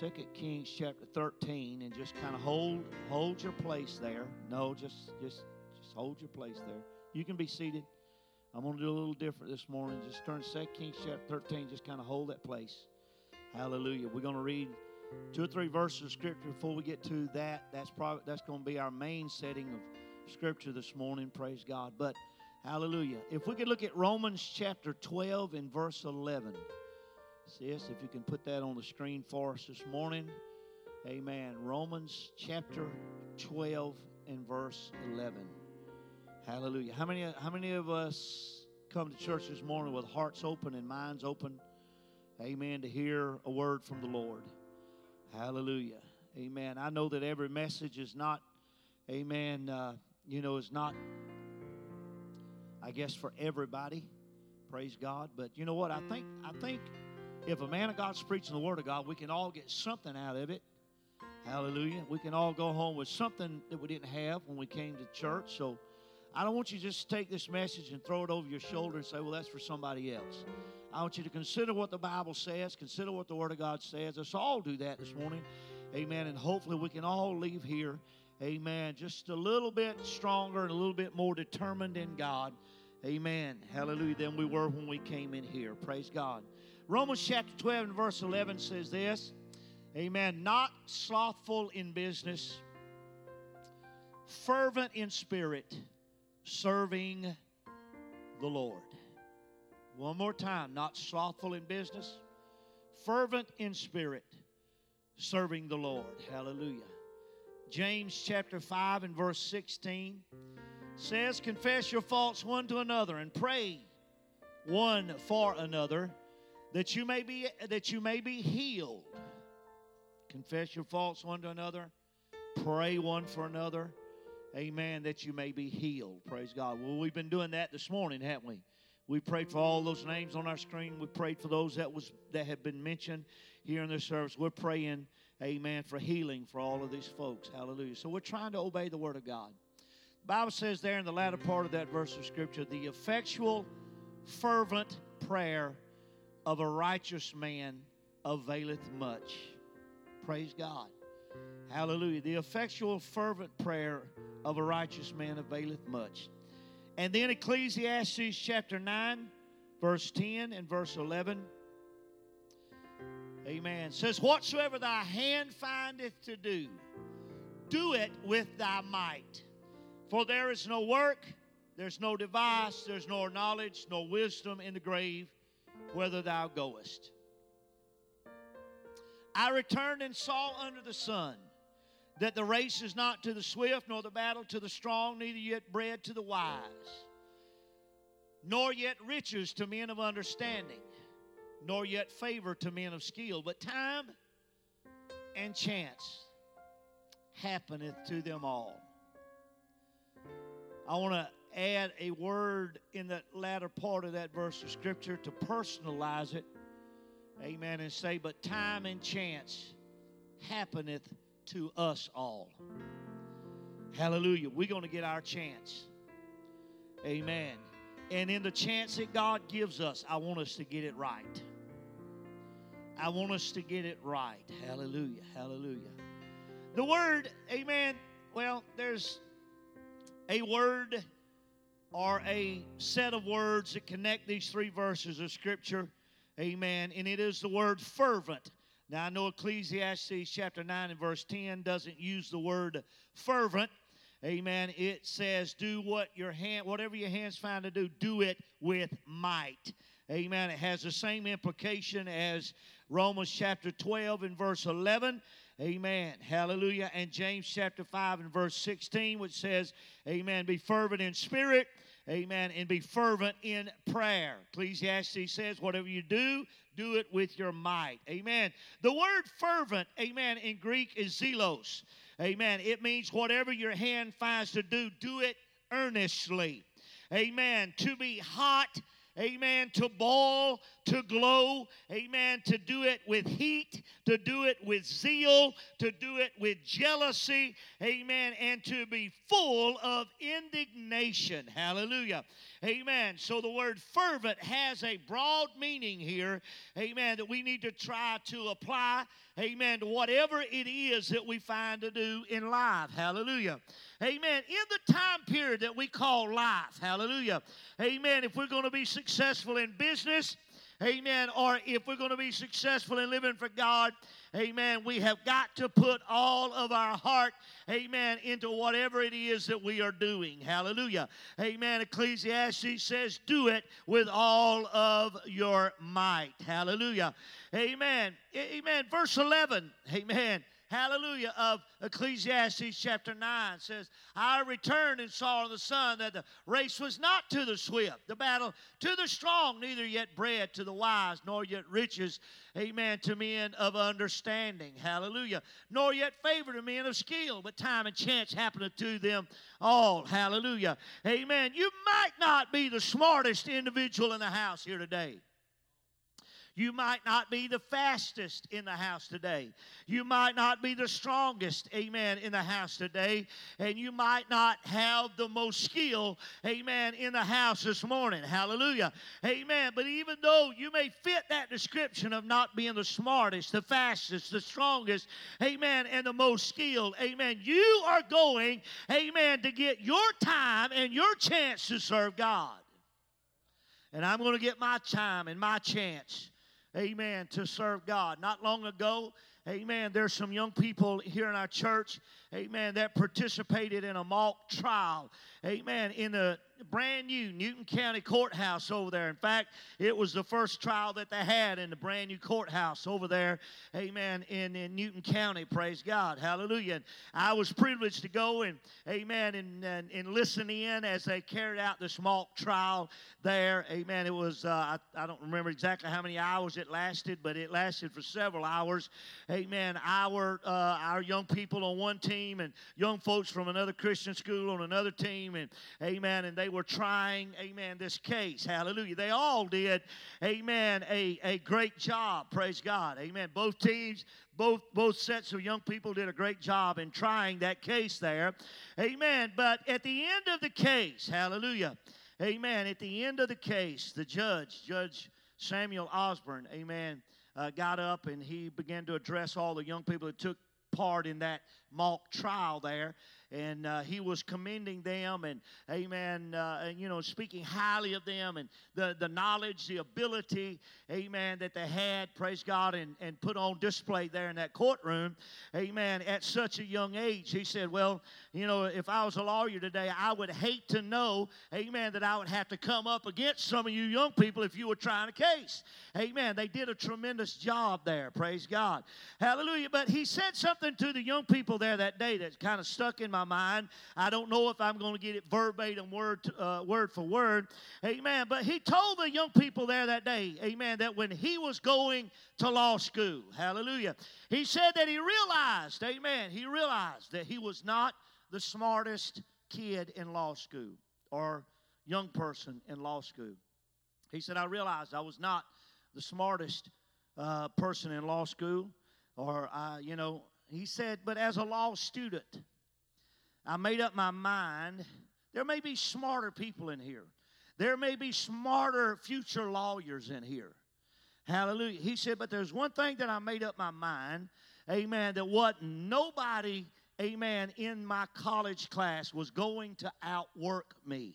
Second Kings chapter 13 and just kind of hold hold your place there. No, just just just hold your place there. You can be seated. I'm going to do a little different this morning. Just turn Second Kings chapter 13. Just kind of hold that place. Hallelujah. We're going to read two or three verses of scripture before we get to that. That's probably that's going to be our main setting of scripture this morning. Praise God. But hallelujah. If we could look at Romans chapter 12 and verse 11. Sis, if you can put that on the screen for us this morning. Amen. Romans chapter 12 and verse 11. Hallelujah. How many, how many of us come to church this morning with hearts open and minds open? Amen. To hear a word from the Lord. Hallelujah. Amen. I know that every message is not, amen, uh, you know, is not, I guess, for everybody. Praise God. But you know what? I think, I think if a man of God's preaching the Word of God, we can all get something out of it. Hallelujah. We can all go home with something that we didn't have when we came to church. So I don't want you to just take this message and throw it over your shoulder and say, well, that's for somebody else. I want you to consider what the Bible says, consider what the Word of God says. Let's all do that this morning. Amen. And hopefully we can all leave here, amen, just a little bit stronger and a little bit more determined in God. Amen. Hallelujah. Than we were when we came in here. Praise God. Romans chapter 12 and verse 11 says this Amen. Not slothful in business, fervent in spirit, serving the Lord. One more time. Not slothful in business, fervent in spirit, serving the Lord. Hallelujah. James chapter 5 and verse 16 says, Confess your faults one to another and pray one for another that you may be that you may be healed. Confess your faults one to another. Pray one for another. Amen. That you may be healed. Praise God. Well, we've been doing that this morning, haven't we? We prayed for all those names on our screen. We prayed for those that was that have been mentioned here in this service. We're praying, Amen, for healing for all of these folks. Hallelujah. So we're trying to obey the Word of God. The Bible says there in the latter part of that verse of Scripture, the effectual, fervent prayer of a righteous man availeth much. Praise God. Hallelujah. The effectual, fervent prayer of a righteous man availeth much. And then Ecclesiastes chapter 9, verse 10 and verse 11. Amen. Says, Whatsoever thy hand findeth to do, do it with thy might. For there is no work, there's no device, there's no knowledge, no wisdom in the grave whither thou goest. I returned and saw under the sun that the race is not to the swift, nor the battle to the strong, neither yet bread to the wise, nor yet riches to men of understanding, nor yet favor to men of skill, but time and chance happeneth to them all. I want to add a word in the latter part of that verse of Scripture to personalize it. Amen. And say, but time and chance happeneth to us all. Hallelujah. We're going to get our chance. Amen. And in the chance that God gives us, I want us to get it right. I want us to get it right. Hallelujah. Hallelujah. The word, amen. Well, there's a word are a set of words that connect these three verses of Scripture. Amen. And it is the word fervent. Now, I know Ecclesiastes chapter 9 and verse 10 doesn't use the word fervent. Amen. It says, do what your hand, whatever your hands find to do, do it with might. Amen. It has the same implication as Romans chapter 12 and verse 11. Amen. Hallelujah. And James chapter 5 and verse 16, which says, Amen. Be fervent in spirit. Amen. And be fervent in prayer. Ecclesiastes says, whatever you do, do it with your might. Amen. The word fervent, amen, in Greek is zelos. Amen. It means whatever your hand finds to do, do it earnestly. Amen. To be hot amen, to boil, to glow, amen, to do it with heat, to do it with zeal, to do it with jealousy, amen, and to be full of indignation. Hallelujah. Amen. So the word fervent has a broad meaning here. Amen. That we need to try to apply. Amen. To whatever it is that we find to do in life. Hallelujah. Amen. In the time period that we call life. Hallelujah. Amen. If we're going to be successful in business, Amen. Or if we're going to be successful in living for God, amen, we have got to put all of our heart, amen, into whatever it is that we are doing. Hallelujah. Amen. Ecclesiastes says, do it with all of your might. Hallelujah. Amen. Amen. Verse 11, amen hallelujah, of Ecclesiastes chapter 9 says, I returned and saw in the sun that the race was not to the swift, the battle to the strong, neither yet bread to the wise, nor yet riches, amen, to men of understanding, hallelujah, nor yet favor to men of skill, but time and chance happeneth to them all, hallelujah, amen. You might not be the smartest individual in the house here today. You might not be the fastest in the house today. You might not be the strongest, amen, in the house today. And you might not have the most skill, amen, in the house this morning. Hallelujah. Amen. But even though you may fit that description of not being the smartest, the fastest, the strongest, amen, and the most skilled, amen, you are going, amen, to get your time and your chance to serve God. And I'm going to get my time and my chance amen, to serve God. Not long ago, amen, there's some young people here in our church, amen, that participated in a mock trial, amen, in the brand new Newton County Courthouse over there. In fact, it was the first trial that they had in the brand new courthouse over there, amen, in, in Newton County. Praise God. Hallelujah. And I was privileged to go and, amen, and, and, and listen in as they carried out this mock trial there. Amen. It was, uh, I, I don't remember exactly how many hours it lasted, but it lasted for several hours. Amen. Our, uh, our young people on one team and young folks from another Christian school on another team, and amen, and they were trying, amen, this case. Hallelujah. They all did, amen, a, a great job. Praise God. Amen. Both teams, both both sets of young people did a great job in trying that case there. Amen. But at the end of the case, hallelujah. Amen. At the end of the case, the judge, Judge Samuel Osborne, amen, uh, got up and he began to address all the young people that took part in that mock trial there and uh, he was commending them and amen uh, and you know speaking highly of them and the, the knowledge the ability amen that they had praise god and, and put on display there in that courtroom amen at such a young age. He said well you know if i was a lawyer today i would hate to know amen that i would have to come up against some of you young people if you were trying a case. Amen. They did a tremendous job there praise god. Hallelujah. But he said something to the young people there that day that kind of stuck in my mind. I don't know if I'm going to get it verbatim, word, to, uh, word for word. Amen. But he told the young people there that day, amen, that when he was going to law school, hallelujah, he said that he realized, amen, he realized that he was not the smartest kid in law school or young person in law school. He said, I realized I was not the smartest uh, person in law school, or, uh, you know, he said, but as a law student, I made up my mind. There may be smarter people in here. There may be smarter future lawyers in here. Hallelujah. He said, but there's one thing that I made up my mind, amen, that what nobody, amen, in my college class was going to outwork me.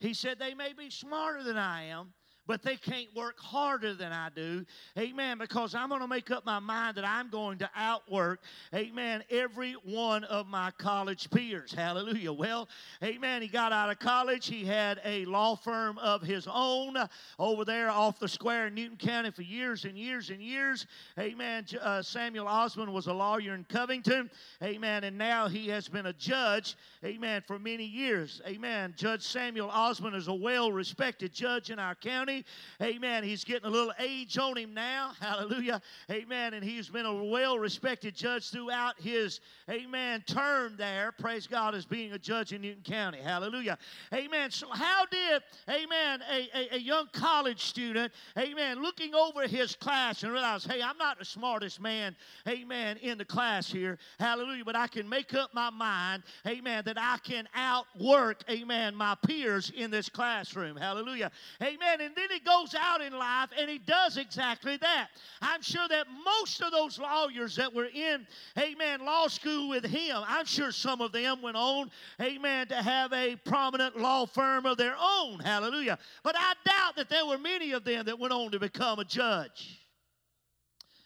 He said, they may be smarter than I am, but they can't work harder than I do. Amen. Because I'm going to make up my mind that I'm going to outwork, amen, every one of my college peers. Hallelujah. Well, amen. He got out of college. He had a law firm of his own over there off the square in Newton County for years and years and years. Amen. Uh, Samuel Osborne was a lawyer in Covington. Amen. And now he has been a judge. Amen. For many years. Amen. Judge Samuel Osborne is a well respected judge in our county. Me. Amen. He's getting a little age on him now. Hallelujah. Amen. And he's been a well respected judge throughout his, amen, term there. Praise God as being a judge in Newton County. Hallelujah. Amen. So, how did, amen, a, a, a young college student, amen, looking over his class and realize, hey, I'm not the smartest man, amen, in the class here. Hallelujah. But I can make up my mind, amen, that I can outwork, amen, my peers in this classroom. Hallelujah. Amen. And then he goes out in life and he does exactly that. I'm sure that most of those lawyers that were in, amen, law school with him, I'm sure some of them went on, amen, to have a prominent law firm of their own. Hallelujah. But I doubt that there were many of them that went on to become a judge.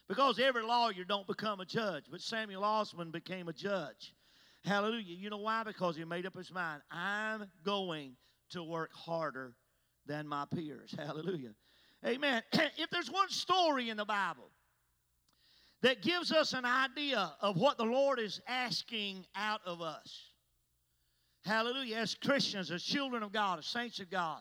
Because every lawyer don't become a judge, but Samuel Osborne became a judge. Hallelujah. You know why? Because he made up his mind. I'm going to work harder than my peers. Hallelujah. Amen. if there's one story in the Bible that gives us an idea of what the Lord is asking out of us, hallelujah, as Christians, as children of God, as saints of God,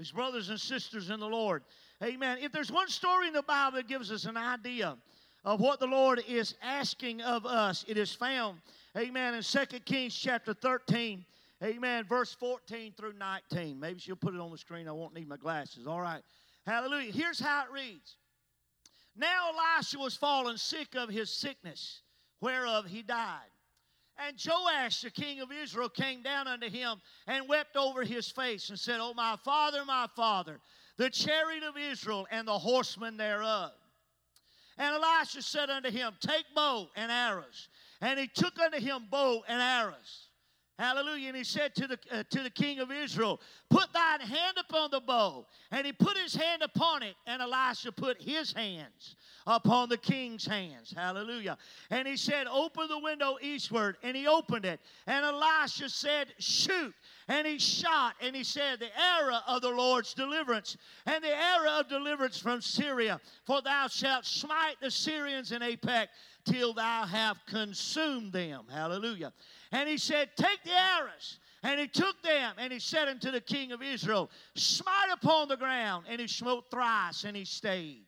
as brothers and sisters in the Lord, amen. If there's one story in the Bible that gives us an idea of what the Lord is asking of us, it is found Amen. In 2 Kings chapter 13, amen, verse 14 through 19. Maybe she'll put it on the screen. I won't need my glasses. All right. Hallelujah. Here's how it reads Now Elisha was fallen sick of his sickness, whereof he died. And Joash, the king of Israel, came down unto him and wept over his face and said, Oh, my father, my father, the chariot of Israel and the horsemen thereof. And Elisha said unto him, Take bow and arrows. And he took unto him bow and arrows. Hallelujah. And he said to the, uh, to the king of Israel, Put thine hand upon the bow. And he put his hand upon it, and Elisha put his hands upon the king's hands. Hallelujah. And he said, Open the window eastward. And he opened it. And Elisha said, Shoot. And he shot, and he said, The era of the Lord's deliverance, and the era of deliverance from Syria. For thou shalt smite the Syrians in Aphek till thou have consumed them. Hallelujah. And he said, Take the arrows. And he took them, and he said unto the king of Israel, Smite upon the ground. And he smote thrice, and he stayed.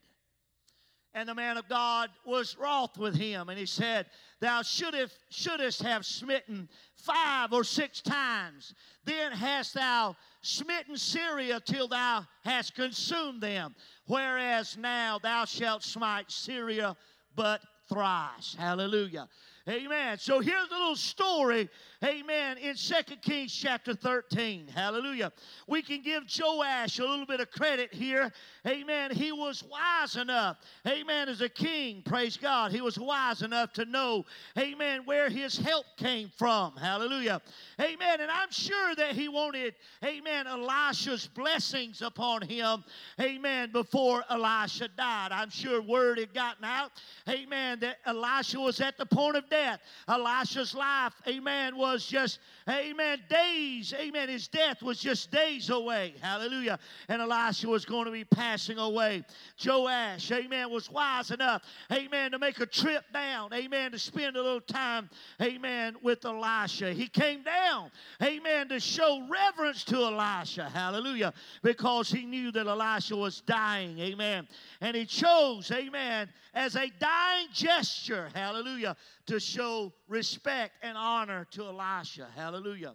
And the man of God was wroth with him, and he said, Thou shouldest, have smitten five or six times. Then hast thou smitten Syria till thou hast consumed them. Whereas now thou shalt smite Syria but thrice. Hallelujah. Amen. So here's a little story, amen, in Second Kings chapter 13. Hallelujah. We can give Joash a little bit of credit here. Amen. He was wise enough, amen, as a king, praise God. He was wise enough to know, amen, where his help came from. Hallelujah. Amen. And I'm sure that he wanted, amen, Elisha's blessings upon him, amen, before Elisha died. I'm sure word had gotten out, amen, that Elisha was at the point of death. Elisha's life, amen, was just, amen, days, amen. His death was just days away. Hallelujah. And Elisha was going to be passing away. Joash, amen, was wise enough, amen, to make a trip down, amen, to spend a little time, amen, with Elisha. He came down, amen, to show reverence to Elisha. Hallelujah. Because he knew that Elisha was dying, amen. And he chose, amen, as a dying gesture, hallelujah, to show respect and honor to Elisha. Hallelujah.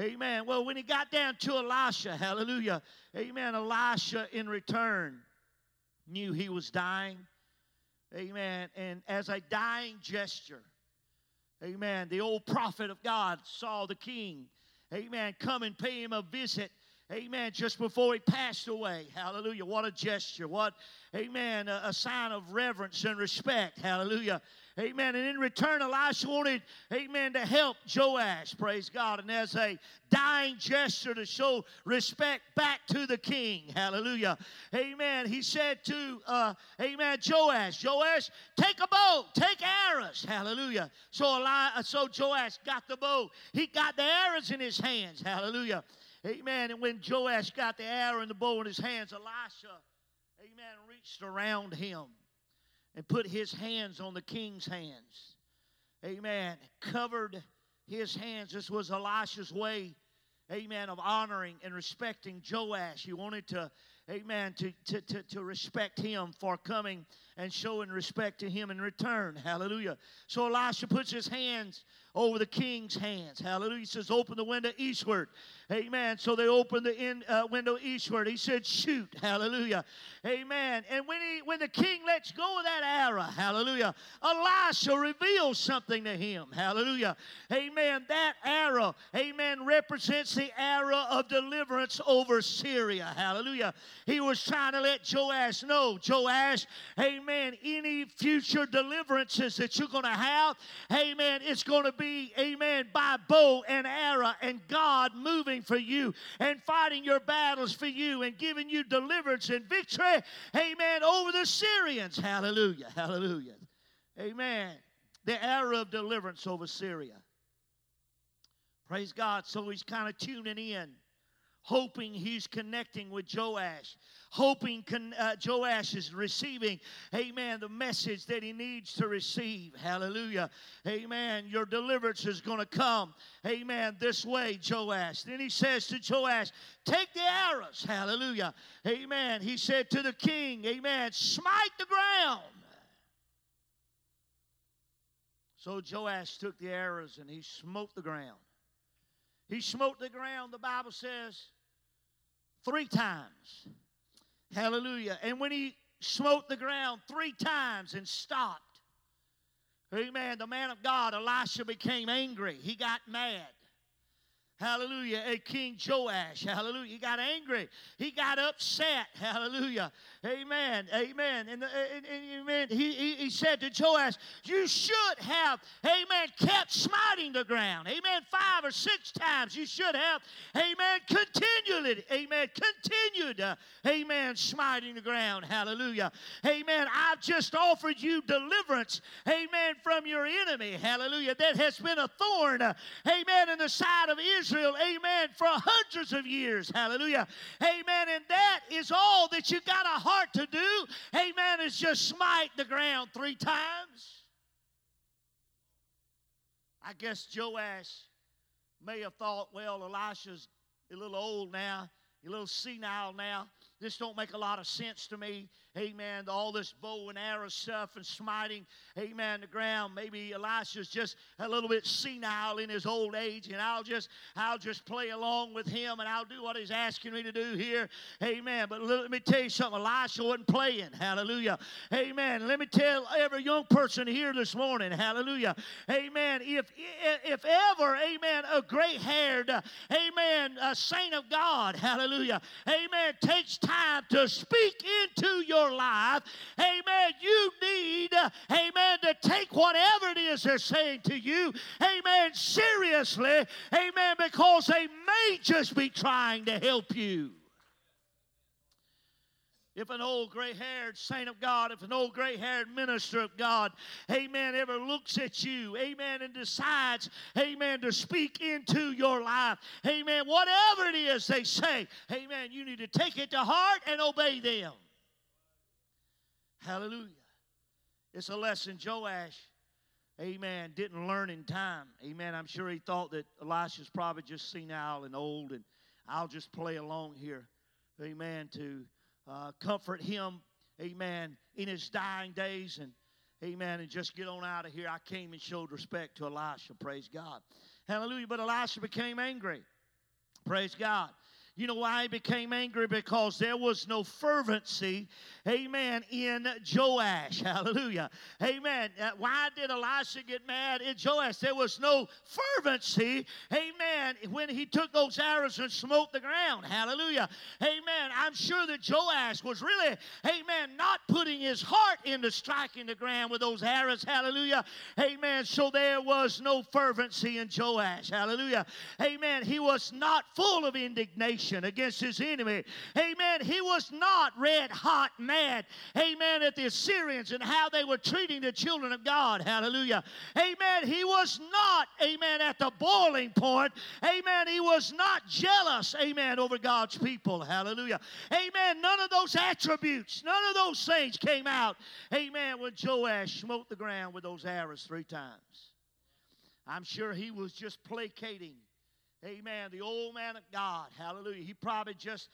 Amen. Well, when he got down to Elisha, hallelujah, amen, Elisha in return knew he was dying. Amen. And as a dying gesture, amen, the old prophet of God saw the king, amen, come and pay him a visit Amen. Just before he passed away. Hallelujah. What a gesture. What, amen, a, a, sign of reverence and respect. Hallelujah. Amen. And in return, Elisha wanted, amen, to help Joash. Praise God. And as a dying gesture to show respect back to the king. Hallelujah. Amen. He said to, uh, amen, Joash, Joash, take a bow, take arrows. Hallelujah. So, Eli- so Joash got the bow. He got the arrows in his hands. Hallelujah. Amen. And when Joash got the arrow and the bow in his hands, Elisha, amen, reached around him and put his hands on the king's hands. Amen. Covered his hands. This was Elisha's way, amen, of honoring and respecting Joash. He wanted to, amen, to, to, to, to respect him for coming and showing respect to him in return. Hallelujah. So Elisha puts his hands over the king's hands. Hallelujah. He says, Open the window eastward. Amen. So they opened the in, uh, window eastward. He said, Shoot. Hallelujah. Amen. And when, he, when the king lets go of that arrow, hallelujah, Elisha reveals something to him. Hallelujah. Amen. That arrow, amen, represents the arrow of deliverance over Syria. Hallelujah. He was trying to let Joash know, Joash, amen, any future deliverances that you're going to have, amen, it's going to be, amen, by bow and arrow and God moving for you and fighting your battles for you and giving you deliverance and victory, amen, over the Syrians. Hallelujah. Hallelujah. Amen. The arrow of deliverance over Syria. Praise God. So he's kind of tuning in hoping he's connecting with Joash, hoping con- uh, Joash is receiving, amen, the message that he needs to receive. Hallelujah. Amen. Your deliverance is going to come, amen, this way, Joash. Then he says to Joash, Take the arrows. Hallelujah. Amen. He said to the king, Amen, smite the ground. So Joash took the arrows and he smote the ground. He smote the ground, the Bible says, three times. Hallelujah. And when he smote the ground three times and stopped, amen, the man of God, Elisha, became angry. He got mad. Hallelujah. A King Joash. Hallelujah. He got angry. He got upset. Hallelujah. Amen. Amen. And, and, and amen. He, he, he said to Joash, You should have, amen, kept smiting the ground. Amen. Five or six times. You should have, amen, continually, amen, continued, uh, amen, smiting the ground. Hallelujah. Amen. I've just offered you deliverance, amen, from your enemy. Hallelujah. That has been a thorn, uh, amen, in the side of Israel, amen, for hundreds of years. Hallelujah. Amen. And that is all that you got a heart to do, amen, is just smite the ground three times. I guess Joash may have thought, well, Elisha's a little old now, a little senile now. This don't make a lot of sense to me. Amen. All this bow and arrow stuff and smiting, amen, the ground. Maybe Elisha's just a little bit senile in his old age, and I'll just I'll just play along with him and I'll do what he's asking me to do here. Amen. But let me tell you something, Elisha wasn't playing. Hallelujah. Amen. Let me tell every young person here this morning, hallelujah. Amen. If if ever, amen, a gray-haired, amen, a saint of God, hallelujah, amen, takes time to speak into your your life, amen, you need, amen, to take whatever it is they're saying to you, amen, seriously, amen, because they may just be trying to help you. If an old gray haired saint of God, if an old gray haired minister of God, amen, ever looks at you, amen, and decides, amen, to speak into your life, amen, whatever it is they say, amen, you need to take it to heart and obey them. Hallelujah. It's a lesson Joash, amen, didn't learn in time. Amen. I'm sure he thought that Elisha's probably just senile and old, and I'll just play along here, amen, to uh, comfort him, amen, in his dying days, and amen, and just get on out of here. I came and showed respect to Elisha, praise God. Hallelujah. But Elisha became angry, praise God. You know why he became angry? Because there was no fervency, amen, in Joash. Hallelujah. Amen. Uh, why did Elisha get mad in Joash? There was no fervency, amen, when he took those arrows and smote the ground. Hallelujah. Amen. I'm sure that Joash was really, amen, not putting his heart into striking the ground with those arrows. Hallelujah. Amen. So there was no fervency in Joash. Hallelujah. Amen. He was not full of indignation against his enemy. Amen. He was not red hot mad. Amen. At the Assyrians and how they were treating the children of God. Hallelujah. Amen. He was not, amen, at the boiling point. Amen. He was not jealous, amen, over God's people. Hallelujah. Amen. None of those attributes, none of those things came out. Amen. When Joash smote the ground with those arrows three times. I'm sure he was just placating Amen. The old man of God. Hallelujah. He probably just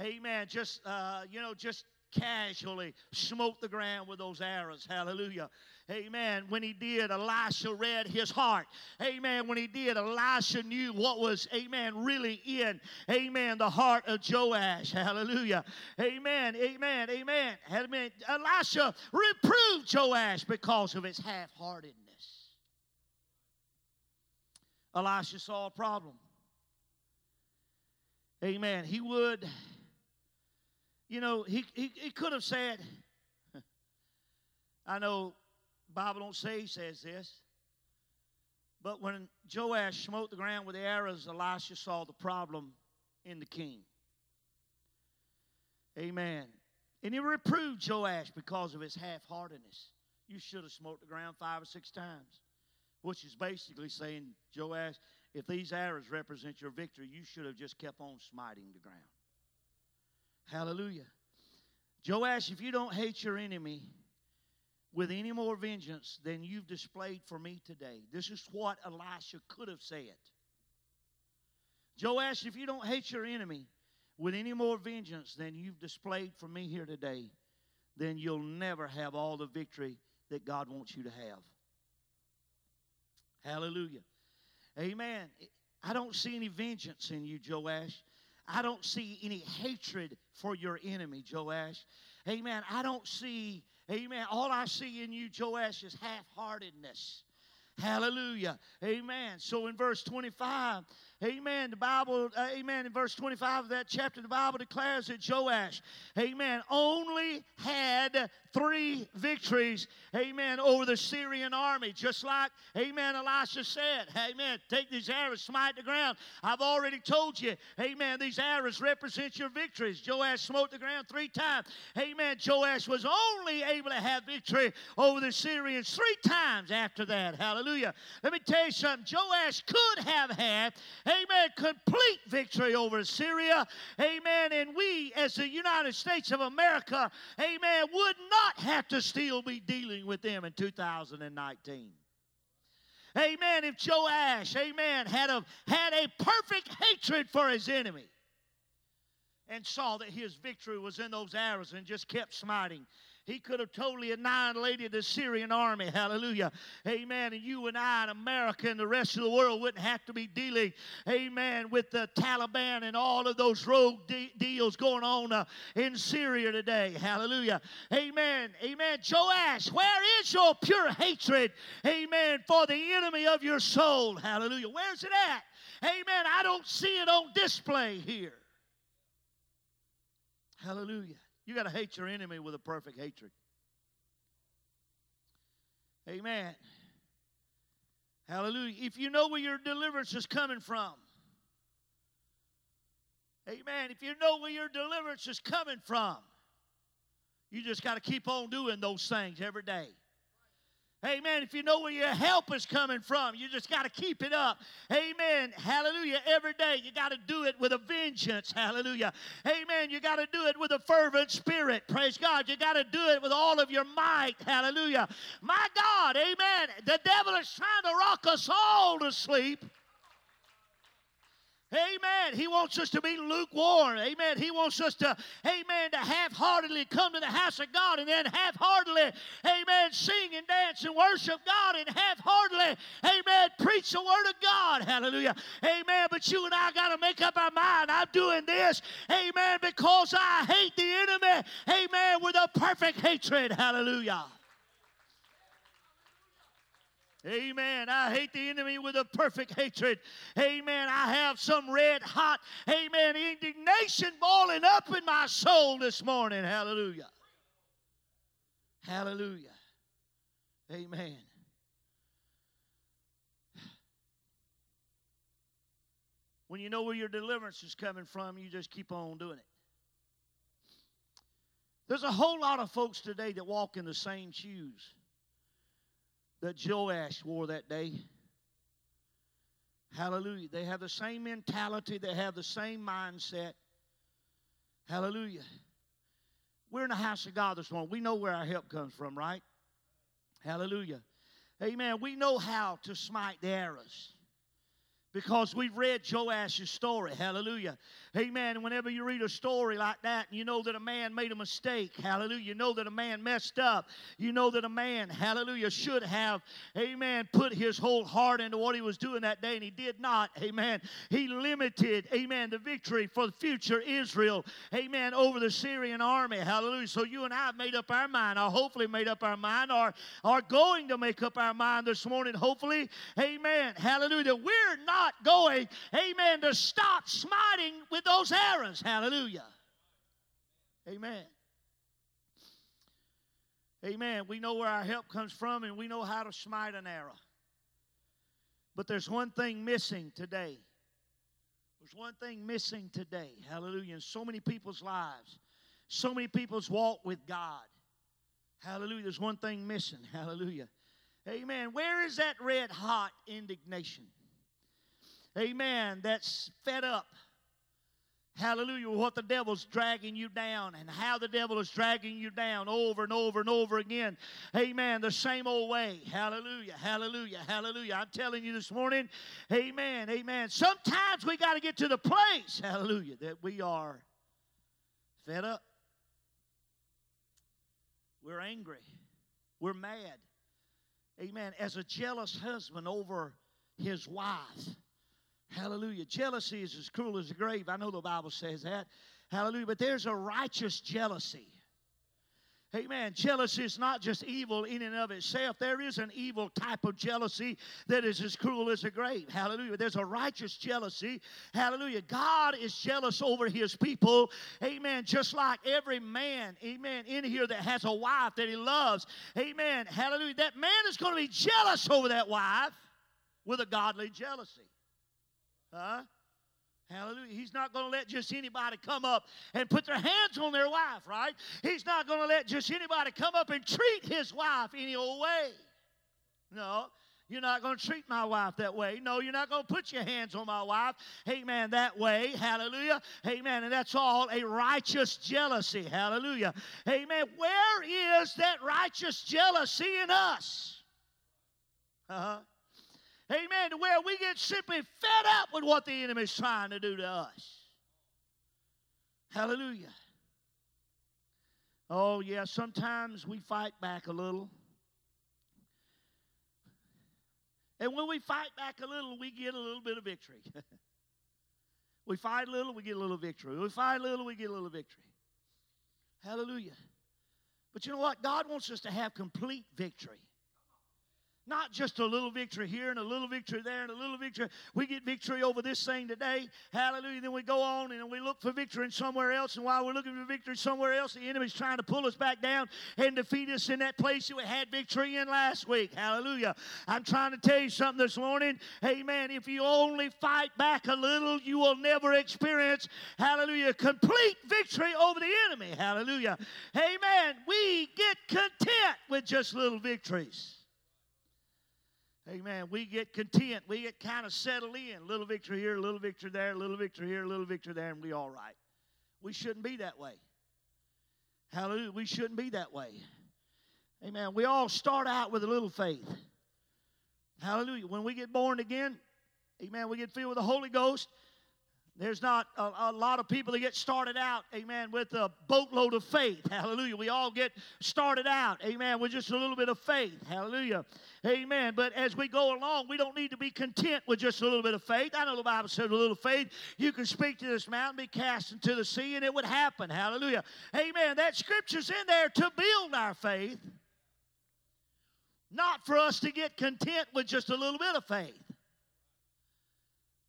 amen, just, uh, you know, just casually smote the ground with those arrows. Hallelujah. Amen. When he did, Elisha read his heart. Amen. When he did, Elisha knew what was, amen, really in, amen, the heart of Joash. Hallelujah. Amen. Amen. Amen. Amen. Elisha reproved Joash because of his half heartedness. Elisha saw a problem. Amen. He would you know, he, he, he could have said, I know Bible don't say he says this, but when Joash smote the ground with the arrows, Elisha saw the problem in the king. Amen. And he reproved Joash because of his half heartedness. You should have smote the ground five or six times. Which is basically saying, Joash, if these arrows represent your victory, you should have just kept on smiting the ground. Hallelujah. Joash, if you don't hate your enemy with any more vengeance than you've displayed for me today, this is what Elisha could have said. Joash, if you don't hate your enemy with any more vengeance than you've displayed for me here today, then you'll never have all the victory that God wants you to have. Hallelujah. Amen. I don't see any vengeance in you, Joash. I don't see any hatred for your enemy, Joash. Amen. I don't see, amen. All I see in you, Joash, is half heartedness. Hallelujah. Amen. So in verse 25, Amen. The Bible, uh, amen. In verse 25 of that chapter, the Bible declares that Joash, amen, only had three victories, amen, over the Syrian army. Just like, amen, Elisha said, amen, take these arrows, smite the ground. I've already told you, amen, these arrows represent your victories. Joash smote the ground three times. Amen. Joash was only able to have victory over the Syrians three times after that. Hallelujah. Let me tell you something. Joash could have had, amen, complete victory over Syria, amen, and we as the United States of America, amen, would not have to still be dealing with them in 2019. Amen. If Joash, amen, had a, had a perfect hatred for his enemy and saw that his victory was in those arrows and just kept smiting he could have totally annihilated the Syrian army. Hallelujah. Amen. And you and I and America and the rest of the world wouldn't have to be dealing, amen, with the Taliban and all of those rogue de- deals going on uh, in Syria today. Hallelujah. Amen. Amen. Joash, where is your pure hatred, amen, for the enemy of your soul? Hallelujah. Where's it at? Amen. I don't see it on display here. Hallelujah. You got to hate your enemy with a perfect hatred. Amen. Hallelujah. If you know where your deliverance is coming from, amen. If you know where your deliverance is coming from, you just got to keep on doing those things every day. Amen. If you know where your help is coming from, you just got to keep it up. Amen. Hallelujah. Every day you got to do it with a vengeance. Hallelujah. Amen. You got to do it with a fervent spirit. Praise God. You got to do it with all of your might. Hallelujah. My God. Amen. The devil is trying to rock us all to sleep. Amen. He wants us to be lukewarm. Amen. He wants us to, amen, to half heartedly come to the house of God and then half heartedly, amen, sing and dance and worship God and half heartedly, amen, preach the word of God. Hallelujah. Amen. But you and I got to make up our mind. I'm doing this, amen, because I hate the enemy, amen, with a perfect hatred. Hallelujah. Amen. I hate the enemy with a perfect hatred. Amen. I have some red hot, amen, indignation boiling up in my soul this morning. Hallelujah. Hallelujah. Amen. When you know where your deliverance is coming from, you just keep on doing it. There's a whole lot of folks today that walk in the same shoes that Joash wore that day. Hallelujah. They have the same mentality, they have the same mindset. Hallelujah. We're in the house of God this morning. We know where our help comes from, right? Hallelujah. Amen. We know how to smite the arrows. Because we've read Joash's story. Hallelujah. Amen. Whenever you read a story like that and you know that a man made a mistake, hallelujah, you know that a man messed up, you know that a man, hallelujah, should have, amen, put his whole heart into what he was doing that day and he did not, amen. He limited, amen, the victory for the future Israel, amen, over the Syrian army, hallelujah. So you and I have made up our mind, or hopefully made up our mind, or are going to make up our mind this morning, hopefully, amen, hallelujah. We're not not going, amen, to stop smiting with those arrows. Hallelujah. Amen. Amen. We know where our help comes from and we know how to smite an arrow. But there's one thing missing today. There's one thing missing today. Hallelujah. In so many people's lives, so many people's walk with God. Hallelujah. There's one thing missing. Hallelujah. Amen. Where is that red hot indignation? Amen, that's fed up. Hallelujah, what the devil's dragging you down and how the devil is dragging you down over and over and over again. Amen. The same old way. Hallelujah, hallelujah, hallelujah. I'm telling you this morning, amen, amen. Sometimes we got to get to the place, hallelujah, that we are fed up. We're angry. We're mad. Amen. As a jealous husband over his wife. Hallelujah. Jealousy is as cruel as the grave. I know the Bible says that. Hallelujah. But there's a righteous jealousy. Amen. Jealousy is not just evil in and of itself. There is an evil type of jealousy that is as cruel as the grave. Hallelujah. There's a righteous jealousy. Hallelujah. God is jealous over his people. Amen. Just like every man, amen, in here that has a wife that he loves. Amen. Hallelujah. That man is going to be jealous over that wife with a godly jealousy. Huh? Hallelujah. He's not going to let just anybody come up and put their hands on their wife, right? He's not going to let just anybody come up and treat his wife any old way. No. You're not going to treat my wife that way. No, you're not going to put your hands on my wife. Amen. That way. Hallelujah. Amen. And that's all a righteous jealousy. Hallelujah. Amen. Where is that righteous jealousy in us? Uh huh. Amen. To where we get simply fed up with what the enemy's trying to do to us. Hallelujah. Oh, yeah, sometimes we fight back a little. And when we fight back a little, we get a little bit of victory. we fight a little, we get a little victory. We fight a little, we get a little victory. Hallelujah. But you know what? God wants us to have complete victory. Not just a little victory here and a little victory there and a little victory. We get victory over this thing today. Hallelujah. Then we go on and we look for victory in somewhere else. And while we're looking for victory somewhere else, the enemy's trying to pull us back down and defeat us in that place that we had victory in last week. Hallelujah. I'm trying to tell you something this morning. Amen. If you only fight back a little, you will never experience, hallelujah, complete victory over the enemy. Hallelujah. Amen. We get content with just little victories. Amen. We get content. We get kind of settled in. Little victory here, little victory there, little victory here, little victory there, and we all right. We shouldn't be that way. Hallelujah. We shouldn't be that way. Amen. We all start out with a little faith. Hallelujah. When we get born again, amen, we get filled with the Holy Ghost. There's not a, a, lot of people that get started out, amen, with a boatload of faith. Hallelujah. We all get started out, amen, with just a little bit of faith. Hallelujah. Amen. But as we go along, we don't need to be content with just a little bit of faith. I know the Bible says a little faith, you can speak to this mountain, be cast into the sea, and it would happen. Hallelujah. Amen. That scripture's in there to build our faith, not for us to get content with just a little bit of faith.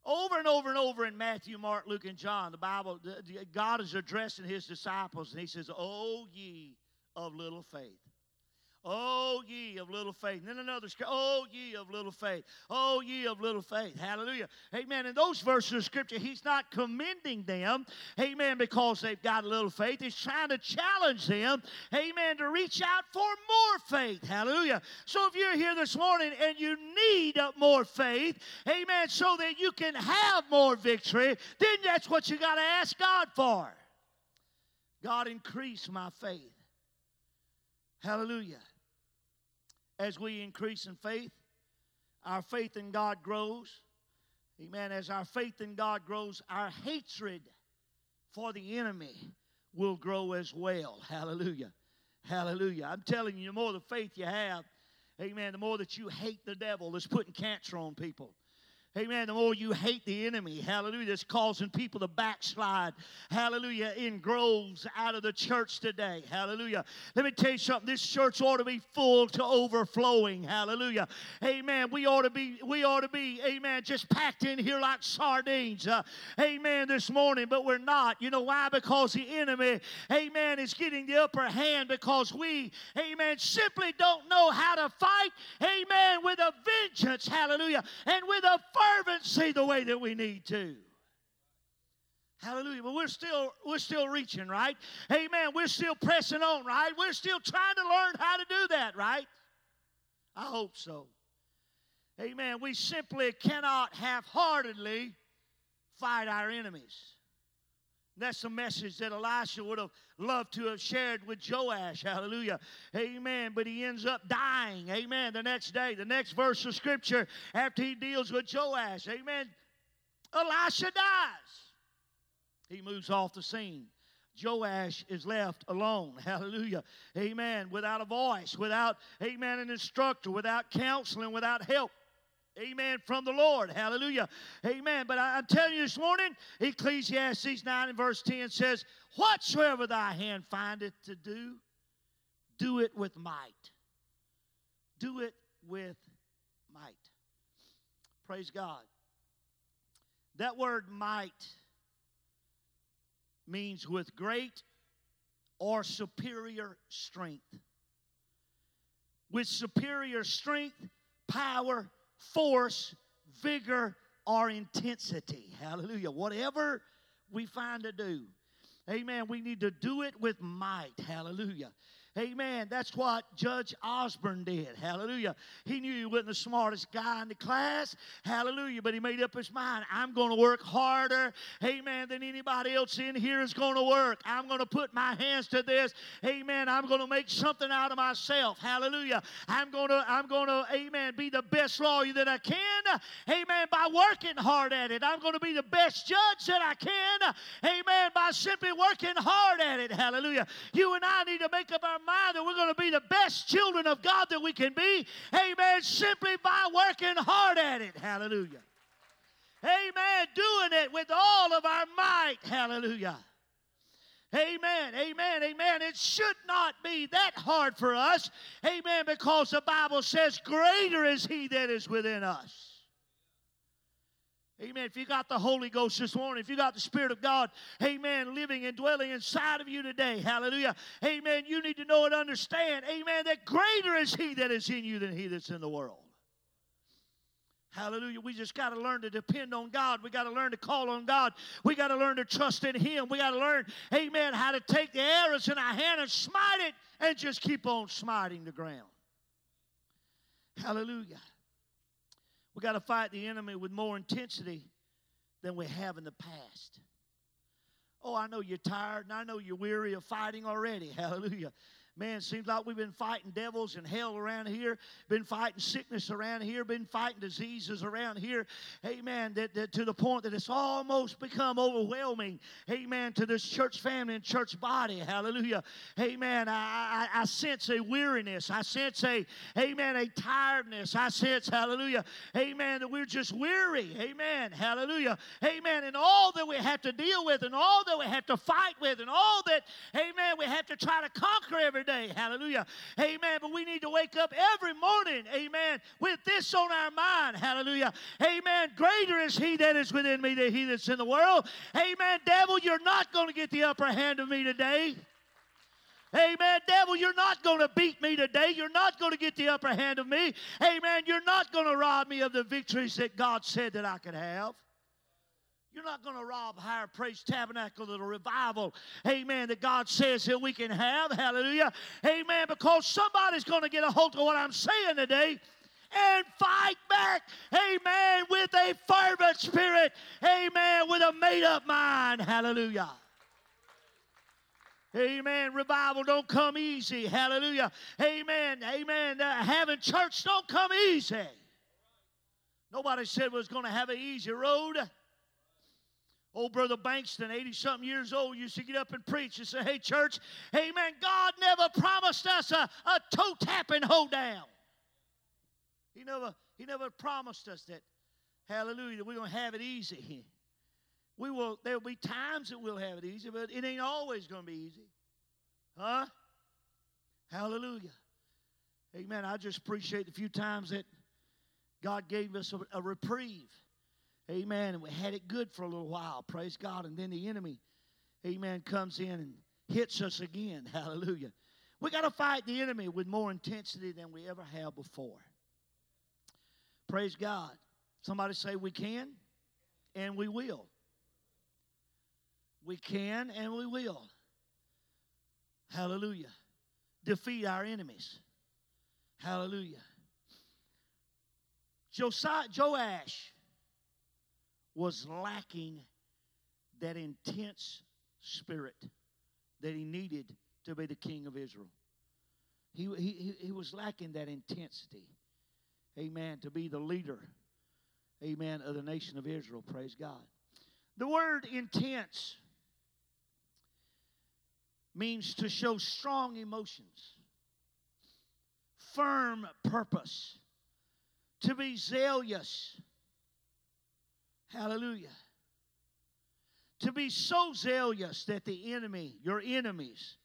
Over and over and over in Matthew, Mark, Luke, and John, the Bible, God is addressing his disciples, and he says, Oh, ye of little faith. Oh, ye of little faith. And then another. Oh, ye of little faith. Oh, ye of little faith. Hallelujah. Amen. In those verses of scripture, he's not commending them, amen, because they've got a little faith. He's trying to challenge them, amen, to reach out for more faith. Hallelujah. So if you're here this morning and you need more faith, amen, so that you can have more victory, then that's what you got to ask God for. God, increase my faith. Hallelujah as we increase in faith, our faith in God grows. Amen. As our faith in God grows, our hatred for the enemy will grow as well. Hallelujah. Hallelujah. I'm telling you, the more the faith you have, amen, the more that you hate the devil that's putting cancer on people. Amen. The more you hate the enemy, hallelujah, that's causing people to backslide, hallelujah, in groves out of the church today, hallelujah. Let me tell you something. This church ought to be full to overflowing, hallelujah. Amen. We ought to be, we ought to be, amen, just packed in here like sardines, uh, amen, this morning, but we're not. You know why? Because the enemy, amen, is getting the upper hand because we, amen, simply don't know how to fight, amen, with a vengeance, hallelujah, and with a fervency the way that we need to. Hallelujah. But we're still we're still reaching, right? Amen. We're still pressing on, right? We're still trying to learn how to do that, right? I hope so. Amen. We simply cannot half-heartedly fight our enemies. That's the message that Elisha would have loved to have shared with Joash. Hallelujah. Amen. But he ends up dying. Amen. The next day, the next verse of scripture, after he deals with Joash. Amen. Elisha dies. He moves off the scene. Joash is left alone. Hallelujah. Amen. Without a voice, without, amen, an instructor, without counseling, without help. Amen. From the Lord. Hallelujah. Amen. But I, am telling you this morning, Ecclesiastes 9 and verse 10 says, Whatsoever thy hand findeth to do, do it with might. Do it with might. Praise God. That word might means with great or superior strength. With superior strength, power, force, vigor, or intensity. Hallelujah. Whatever we find to do, amen, we need to do it with might. Hallelujah. Amen. That's what Judge Osborne did. Hallelujah. He knew he wasn't the smartest guy in the class. Hallelujah. But he made up his mind I'm going to work harder, amen, than anybody else in here is going to work. I'm going to put my hands to this. Amen. I'm going to make something out of myself. Hallelujah. I'm going to, I'm going to, amen, be the best lawyer that I can. Amen. By working hard at it. I'm going to be the best judge that I can. Amen. By simply working hard at it. Hallelujah. You and I need to make up our mind that we're going to be the best children of God that we can be. Amen. Simply by working hard at it. Hallelujah. Amen. Doing it with all of our might. Hallelujah. Amen, amen, amen. It should not be that hard for us. Amen, because the Bible says, Greater is He that is within us. Amen. If you got the Holy Ghost this morning, if you got the Spirit of God, amen, living and dwelling inside of you today, hallelujah. Amen. You need to know and understand, amen, that greater is He that is in you than He that's in the world. Hallelujah. We just got to learn to depend on God. We got to learn to call on God. We got to learn to trust in Him. We got to learn, amen, how to take the arrows in our hand and smite it and just keep on smiting the ground. Hallelujah. We got to fight the enemy with more intensity than we have in the past. Oh, I know you're tired and I know you're weary of fighting already. Hallelujah. Man, seems like we've been fighting devils and hell around here, been fighting sickness around here, been fighting diseases around here. Amen. That, that to the point that it's almost become overwhelming. Amen. To this church family and church body. Hallelujah. Amen. I, I, I sense a weariness. I sense a, amen, a tiredness. I sense, hallelujah, amen, that we're just weary. Amen. Hallelujah. Amen. And all that we have to deal with and all that we have to fight with and all that, amen, we have to try to conquer every day. Hallelujah. Amen. But we need to wake up every morning, amen, with this on our mind. Hallelujah. Amen. Greater is he that is within me than he that's in the world. Amen. Devil, you're not going to get the upper hand of me today. Amen. Devil, you're not going to beat me today. You're not going to get the upper hand of me. Amen. You're not going to rob me of the victories that God said that I could have. You're not going to rob Higher Praise Tabernacle, of the revival, amen, that God says that we can have. Hallelujah. Amen. Because somebody's going to get a hold of what I'm saying today and fight back, amen, with a fervent spirit, amen, with a made up mind. Hallelujah. Amen. Revival don't come easy. Hallelujah. Amen. Amen. Uh, having church don't come easy. Nobody said was going to have an easy road. Old Brother Bankston, 80 something years old, used to get up and preach and say, Hey, church, amen. God never promised us a, a toe tapping hold down. He never, he never promised us that, hallelujah, that we're going to have it easy. We will, there'll be times that we'll have it easy, but it ain't always going to be easy. Huh? Hallelujah. Amen. I just appreciate the few times that God gave us a, a reprieve. Amen. And we had it good for a little while. Praise God. And then the enemy, amen, comes in and hits us again. Hallelujah. We got to fight the enemy with more intensity than we ever have before. Praise God. Somebody say we can and we will. We can and we will. Hallelujah. Defeat our enemies. Hallelujah. Josiah, Joash was lacking that intense spirit that he needed to be the king of Israel. He, he, he was lacking that intensity. Amen. To be the leader. Amen. Of the nation of Israel. Praise God. The word intense means to show strong emotions, firm purpose, to be zealous Hallelujah. To be so zealous that the enemy, your enemies,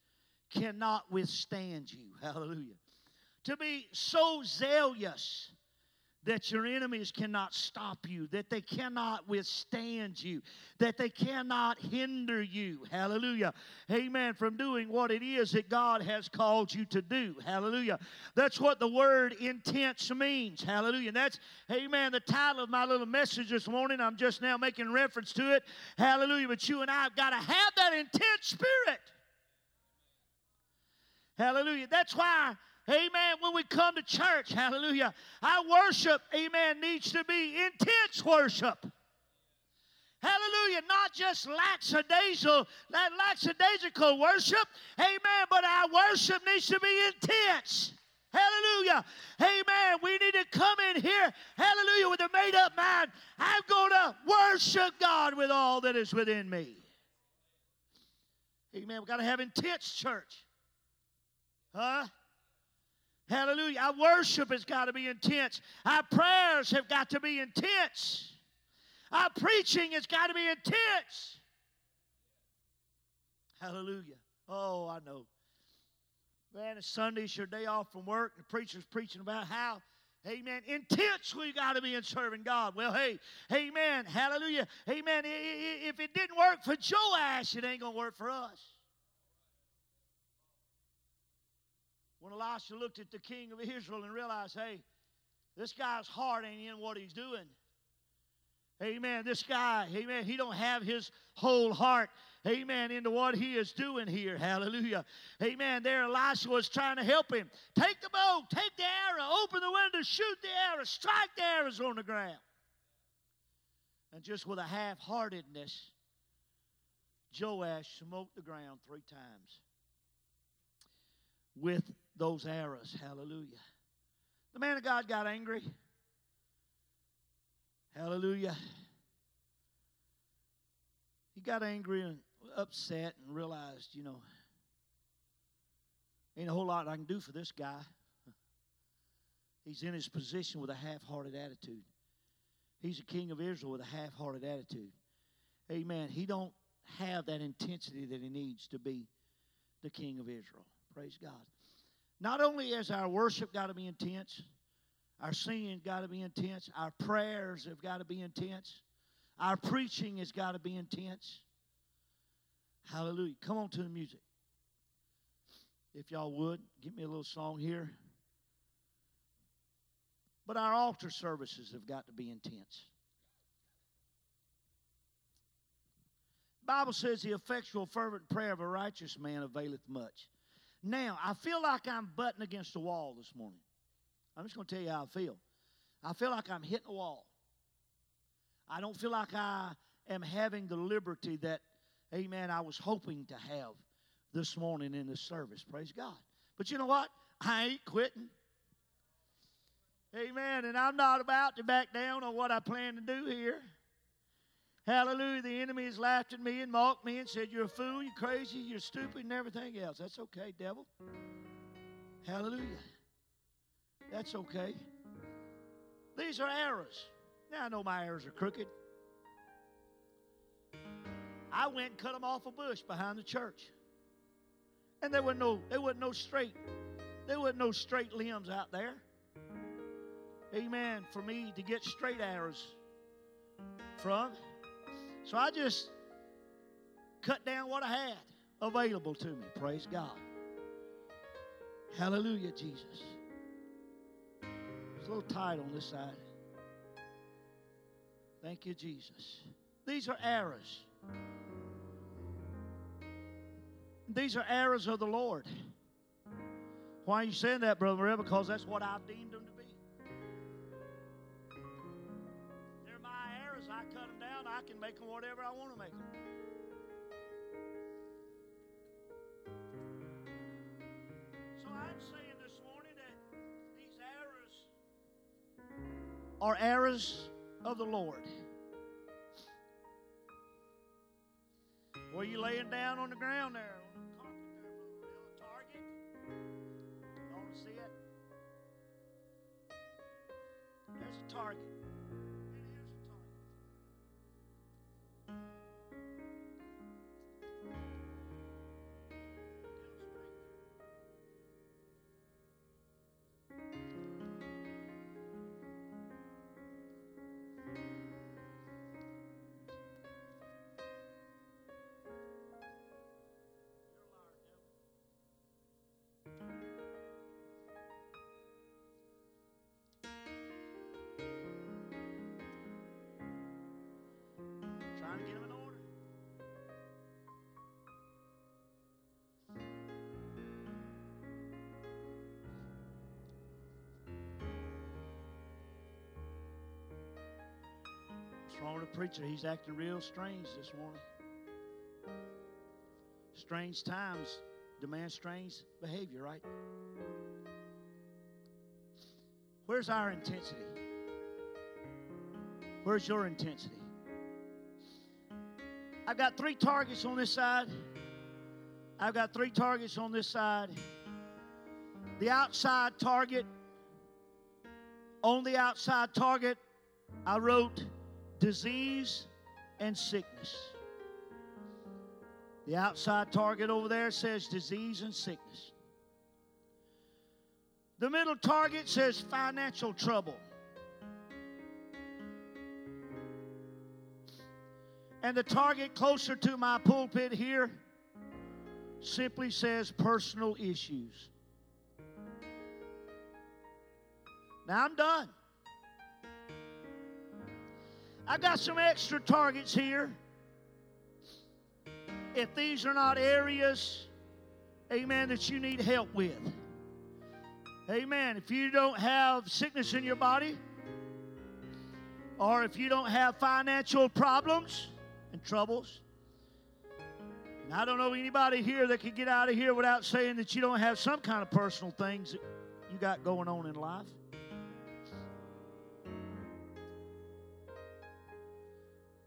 cannot withstand you. Hallelujah. To be so zealous that your enemies cannot stop you, that they cannot withstand you, that they cannot hinder you. Hallelujah. Amen. From doing what it is that God has called you to do. Hallelujah. That's what the word intense means. Hallelujah. That's, amen, the title of my little message this morning. I'm just now making reference to it. Hallelujah. But you and I have got to have that intense spirit. Hallelujah. That's why Amen. When we come to church, hallelujah, our worship, amen, needs to be intense worship. Hallelujah. Not just lackadaisical, lackadaisical worship. Amen. But our worship needs to be intense. Hallelujah. Amen. We need to come in here, hallelujah, with a made up mind. I'm going to worship God with all that is within me. Amen. We've got to have intense church. Huh? Hallelujah. Our worship has got to be intense. Our prayers have got to be intense. Our preaching has got to be intense. Hallelujah. Oh, I know. Man, it's Sunday's your day off from work. The preacher's preaching about how, amen, intense we got to be in serving God. Well, hey, amen, hallelujah, amen. If it didn't work for Joash, it ain't going to work for us. When Elisha looked at the king of Israel and realized, hey, this guy's heart ain't in what he's doing. Amen. This guy, amen, he don't have his whole heart, amen, into what he is doing here. Hallelujah. Amen. There Elisha was trying to help him. Take the bow, take the arrow, open the window, shoot the arrow, strike the arrows on the ground. And just with a half-heartedness, Joash smote the ground three times with those arrows. Hallelujah. The man of God got angry. Hallelujah. He got angry and upset and realized, you know, ain't a whole lot I can do for this guy. He's in his position with a half hearted attitude. He's a king of Israel with a half hearted attitude. Amen. He don't have that intensity that he needs to be the king of Israel. Praise God. Not only has our worship got to be intense, our singing got to be intense, our prayers have got to be intense, our preaching has got to be intense. Hallelujah. Come on to the music. If y'all would, give me a little song here. But our altar services have got to be intense. Bible says the effectual fervent prayer of a righteous man availeth much. Now, I feel like I'm butting against the wall this morning. I'm just going to tell you how I feel. I feel like I'm hitting a wall. I don't feel like I am having the liberty that, amen, I was hoping to have this morning in this service. Praise God. But you know what? I ain't quitting. Amen. And I'm not about to back down on what I plan to do here. Hallelujah. The enemy has laughed at me and mocked me and said, You're a fool, you're crazy, you're stupid, and everything else. That's okay, devil. Hallelujah. That's okay. These are arrows. Now I know my arrows are crooked. I went and cut them off a bush behind the church. And there were no there wasn't no straight there wasn't no straight limbs out there. Amen. For me to get straight arrows from. So I just cut down what I had available to me. Praise God. Hallelujah, Jesus. It's a little tight on this side. Thank you, Jesus. These are arrows. These are arrows of the Lord. Why are you saying that, Brother? Because that's what I've deemed them to I can make them whatever I want to make them. So I'm saying this morning that these arrows are arrows of the Lord. Were you laying down on the ground there? Target? To see it? There's a target. Wrong with the preacher? He's acting real strange this morning. Strange times demand strange behavior, right? Where's our intensity? Where's your intensity? I've got three targets on this side. I've got three targets on this side. The outside target, on the outside target, I wrote disease and sickness. The outside target over there says disease and sickness. The middle target says financial trouble. And the target closer to my pulpit here simply says personal issues. Now I'm done. I got some extra targets here. If these are not areas, amen, that you need help with. Amen. If you don't have sickness in your body, or if you don't have financial problems and troubles, and I don't know anybody here that can get out of here without saying that you don't have some kind of personal things that you got going on in life.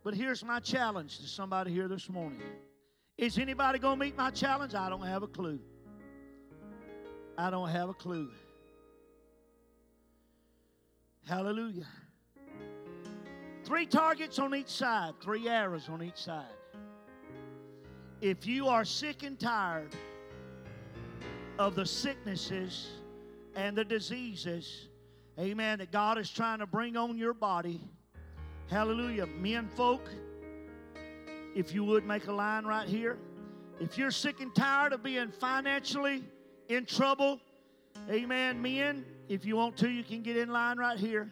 But here's my challenge to somebody here this morning. Is anybody going to meet my challenge? I don't have a clue. I don't have a clue. Hallelujah. Three targets on each side, three arrows on each side. If you are sick and tired of the sicknesses and the diseases, amen, that God is trying to bring on your body, Hallelujah. Men folk, if you would make a line right here. If you're sick and tired of being financially in trouble, amen, men, if you want to, you can get in line right here.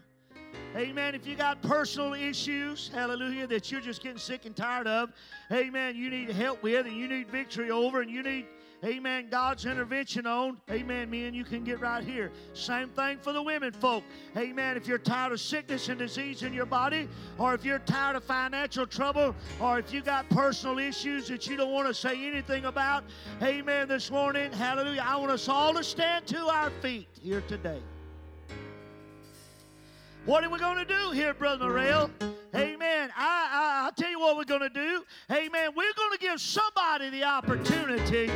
Amen. If you got personal issues, hallelujah, that you're just getting sick and tired of, amen, you need help with and you need victory over and you need amen, God's intervention on, amen, me and you can get right here. Same thing for the women folk. Amen. If you're tired of sickness and disease in your body, or if you're tired of financial trouble, or if you got personal issues that you don't want to say anything about, amen, this morning, hallelujah. I want us all to stand to our feet here today. What are we going to do here, Brother Morrell? Amen. I, I, I tell you what we're going to do. Amen. We're going give somebody the opportunity.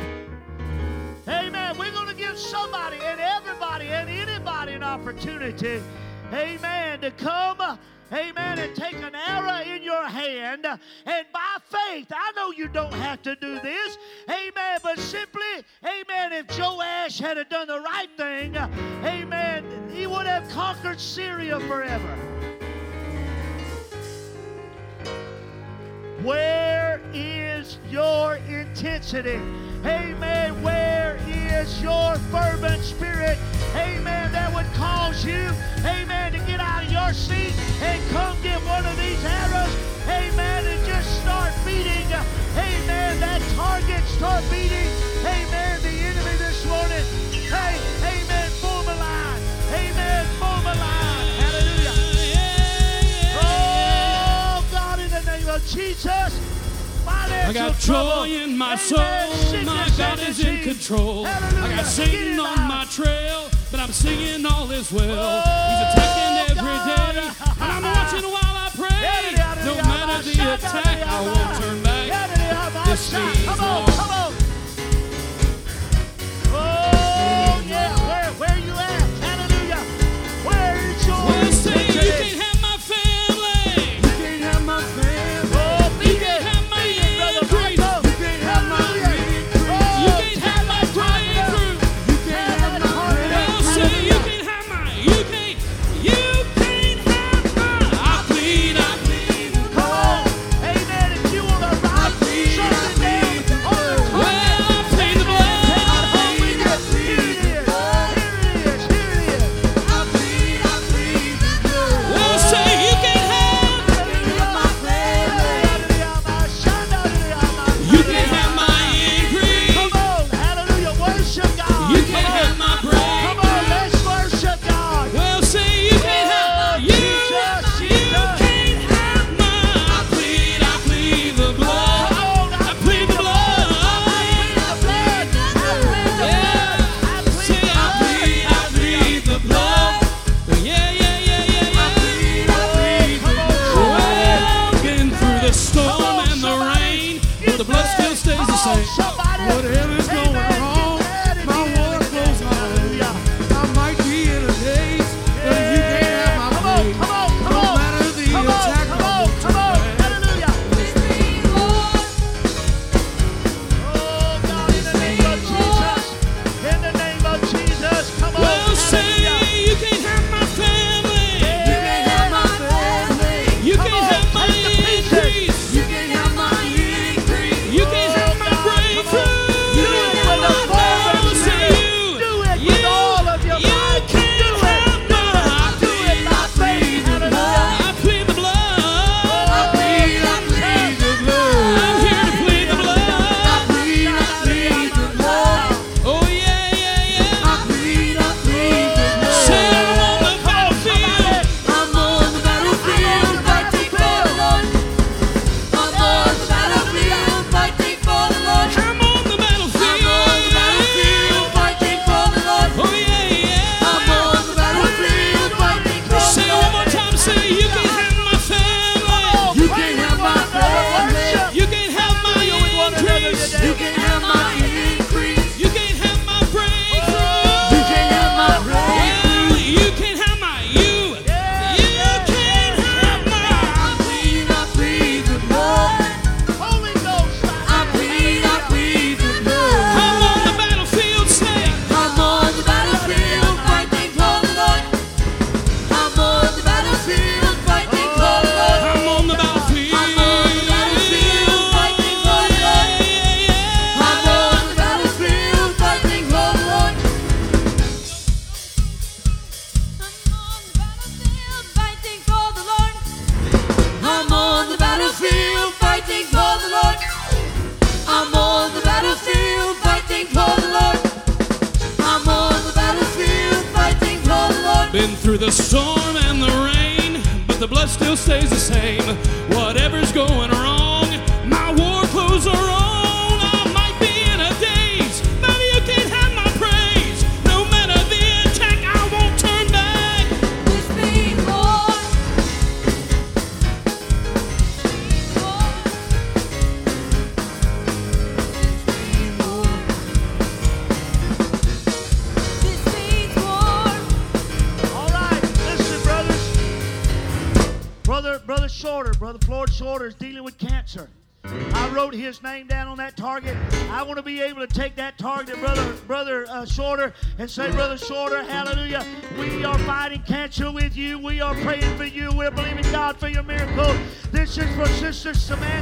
Amen. We're going to give somebody and everybody and anybody an opportunity. Amen. To come. Amen. And take an arrow in your hand. And by faith, I know you don't have to do this. Amen. But simply, amen, if Joash had done the right thing, amen, he would have conquered Syria forever. Where is your intensity? Amen. Where is your fervent spirit? Amen. That would cause you, amen, to get out of your seat and come get one of these arrows. Amen. And just start beating. Amen. That target start beating. Amen. The enemy this morning. Hey. of Jesus. I got trouble. joy in my Amen. soul. My God is in control. Hallelujah. I got Satan on my trail, but I'm singing all is well. Oh, He's attacking every God. day, and I'm watching while I pray. No matter the attack, I won't turn Sister Samantha.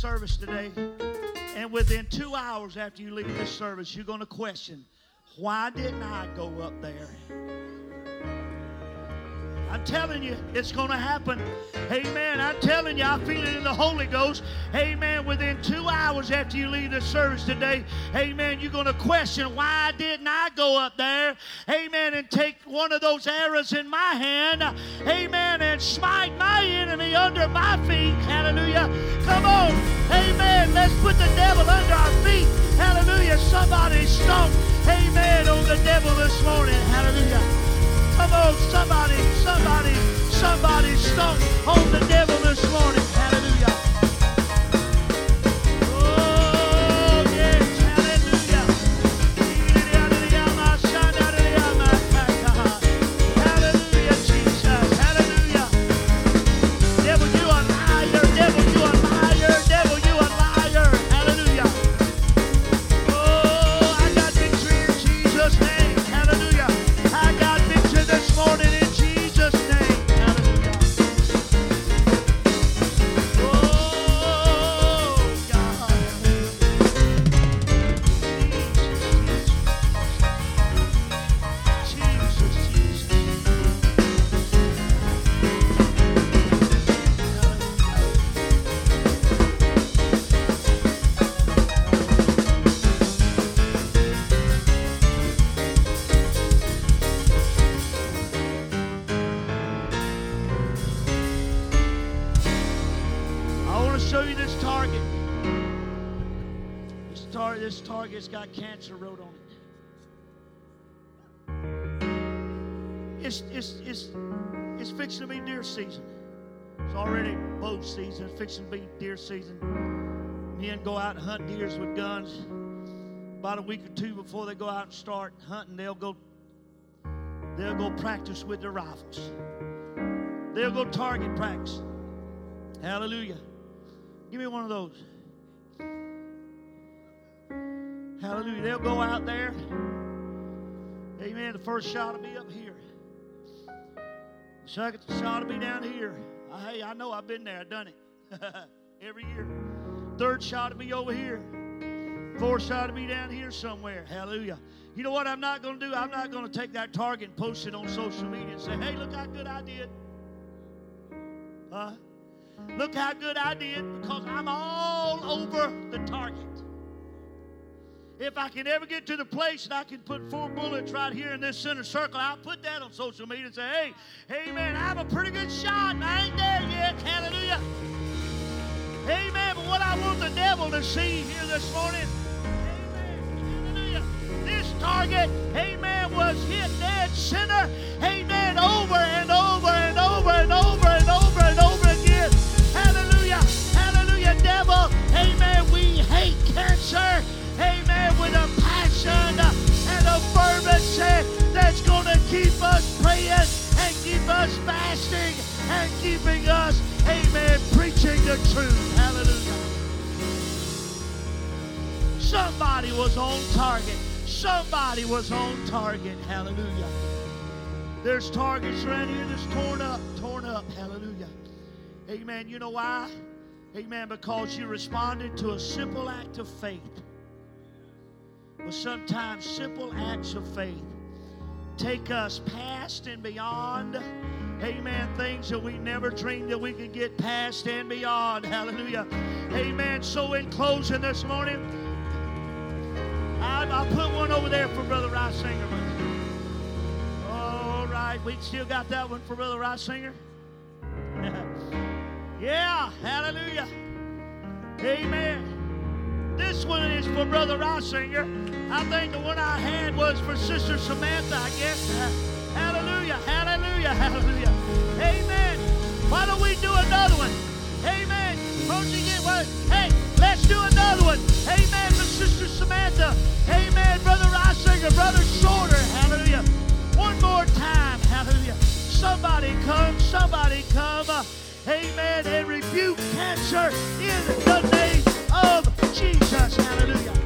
Service today, and within two hours after you leave this service, you're going to question, why didn't I go up there? I'm telling you, it's going to happen. Amen. I'm telling you, I feel it in the Holy Ghost. Amen. Within two hours after you leave the service today, amen, you're going to question, why didn't I go up there? Amen. And take one of those arrows in my hand. Amen. And smite my enemy under my feet. Hallelujah. Come on. Amen. Let's put the devil under our feet. Hallelujah. Somebody stomp. Amen. On the devil this morning. Hallelujah. Come on, somebody, somebody, somebody stomp on the devil this morning. Deer season. It's already bow season. Fixing to be deer season. Men go out and hunt deers with guns. About a week or two before they go out and start hunting, they'll go they'll go practice with their rifles. They'll go target practice. Hallelujah. Give me one of those. Hallelujah. They'll go out there. Amen. The first shot will be up here. Second shot will be down here. Uh, hey, I know I've been there. I've done it every year. Third shot will be over here. Fourth shot will be down here somewhere. Hallelujah. You know what I'm not going to do? I'm not going to take that target and post it on social media and say, hey, look how good I did. Huh? Look how good I did because I'm all over the target. If I can ever get to the place that I can put four bullets right here in this center circle, I'll put that on social media and say, hey, hey man, I have a pretty good shot and I ain't there yet. Hallelujah. Amen. But what I want the devil to see here this morning, amen. Hallelujah. This target, amen, was hit dead center, amen, over and over and over fervency that's going to keep us praying and keep us fasting and keeping us, amen, preaching the truth. Hallelujah. Somebody was on target. Somebody was on target. Hallelujah. There's targets around here that's torn up, torn up. Hallelujah. Amen. You know why? Amen. Because you responded to a simple act of faith. But sometimes simple acts of faith take us past and beyond. Amen. Things that we never dreamed that we could get past and beyond. Hallelujah. Amen. So, in closing this morning, I, put one over there for Brother Rice-Singer. All right. We still got that one for Brother Rice-Singer. yeah. Hallelujah. Amen. This one is for Brother Rice-Singer. I think the one I had was for Sister Samantha, I guess. Hallelujah, hallelujah, hallelujah. Amen. Why don't we do another one? Amen. Don't you get one? Hey, let's do another one. Amen for Sister Samantha. Amen, Brother Rice-Singer, Brother Shorter. Hallelujah. One more time. Hallelujah. Somebody come, somebody come. Amen. And rebuke cancer in the name of Jesus. Hallelujah.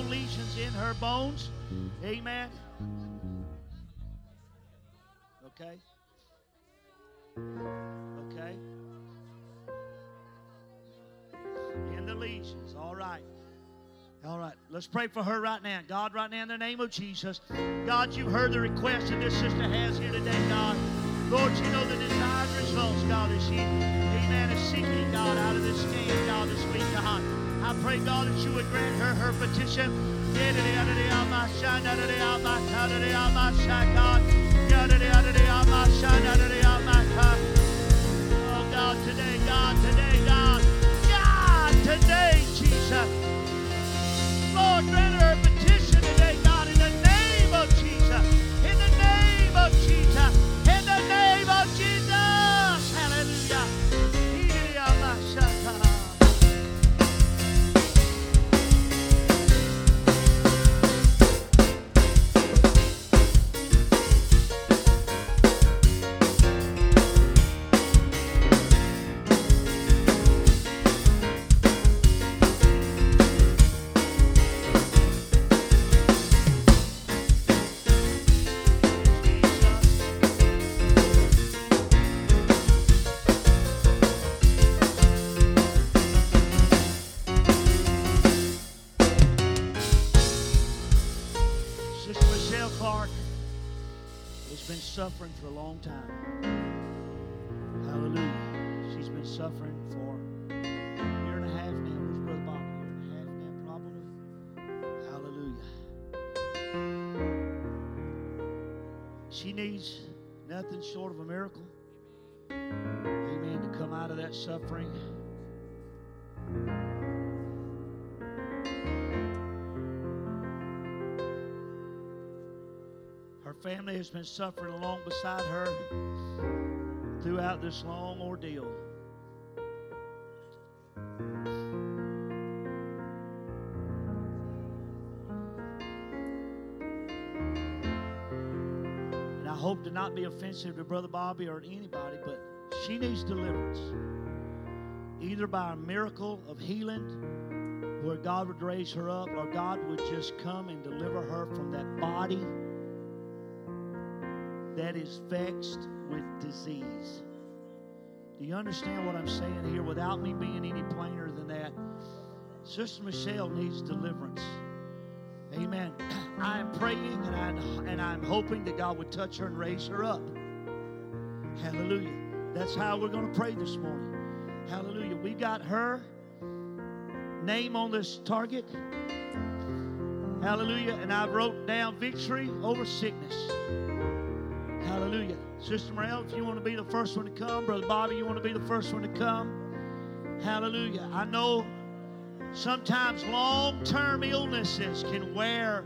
Lesions in her bones. Amen. Okay. Okay. In the lesions. All right. All right. Let's pray for her right now. God, right now, in the name of Jesus. God, you've heard the request that this sister has here today, God. Lord, you know the desired results, God, as she, amen, is seeking, God, out of this scan, God, this week, God. I pray, God, that you would grant her her petition. Oh, God, today, God, today, God, God, today, Jesus. Lord, grant her a petition She needs nothing short of a miracle. Amen. To come out of that suffering. Her family has been suffering along beside her throughout this long ordeal. Not be offensive to Brother Bobby or anybody, but she needs deliverance. Either by a miracle of healing, where God would raise her up, or God would just come and deliver her from that body that is vexed with disease. Do you understand what I'm saying here without me being any plainer than that? Sister Michelle needs deliverance. Amen. I am praying and I'm, and I'm hoping that God would touch her and raise her up. Hallelujah. That's how we're going to pray this morning. Hallelujah. We got her name on this target. Hallelujah. And I wrote down victory over sickness. Hallelujah. Sister Morel, if you want to be the first one to come, Brother Bobby, you want to be the first one to come. Hallelujah. I know sometimes long term illnesses can wear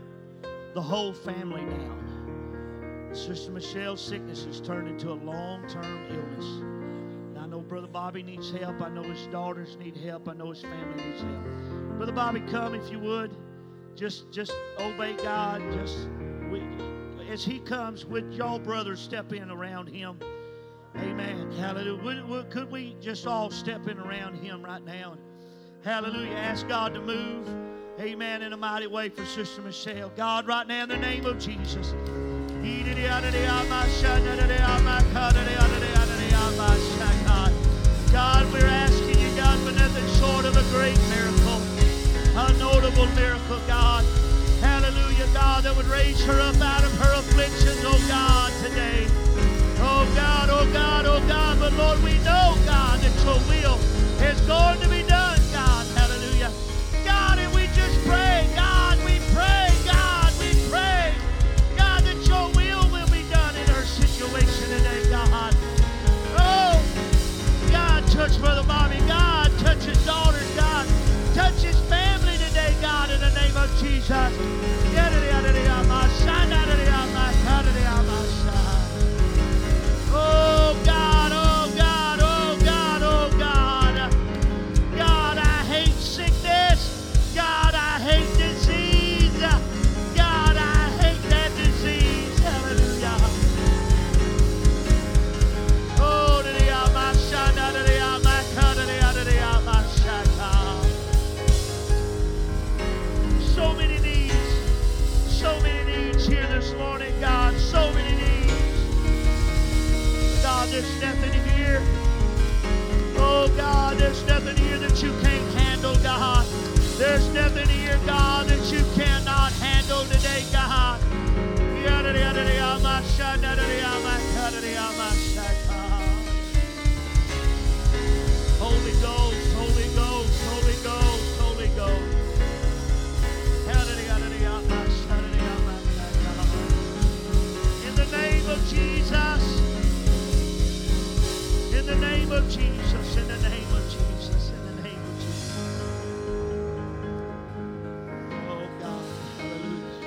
the whole family down. Sister Michelle's sickness has turned into a long term illness. I know Brother Bobby needs help. I know his daughters need help. I know his family needs help. Brother Bobby, come if you would. Just just obey God. Just we, as he comes, would y'all brothers step in around him? Amen. Hallelujah. Would, would, could we just all step in around him right now? Hallelujah. Ask God to move. Amen. In a mighty way for Sister Michelle. God, right now in the name of Jesus. God, we're asking you, God, for nothing short of a great miracle, a notable miracle, God. Hallelujah, God, that would raise her up out Holy Ghost, Holy Ghost, Holy Ghost, Holy Ghost. In the name of Jesus. In the name of Jesus. In the name of Jesus. In the name of Jesus. Oh God. Hallelujah.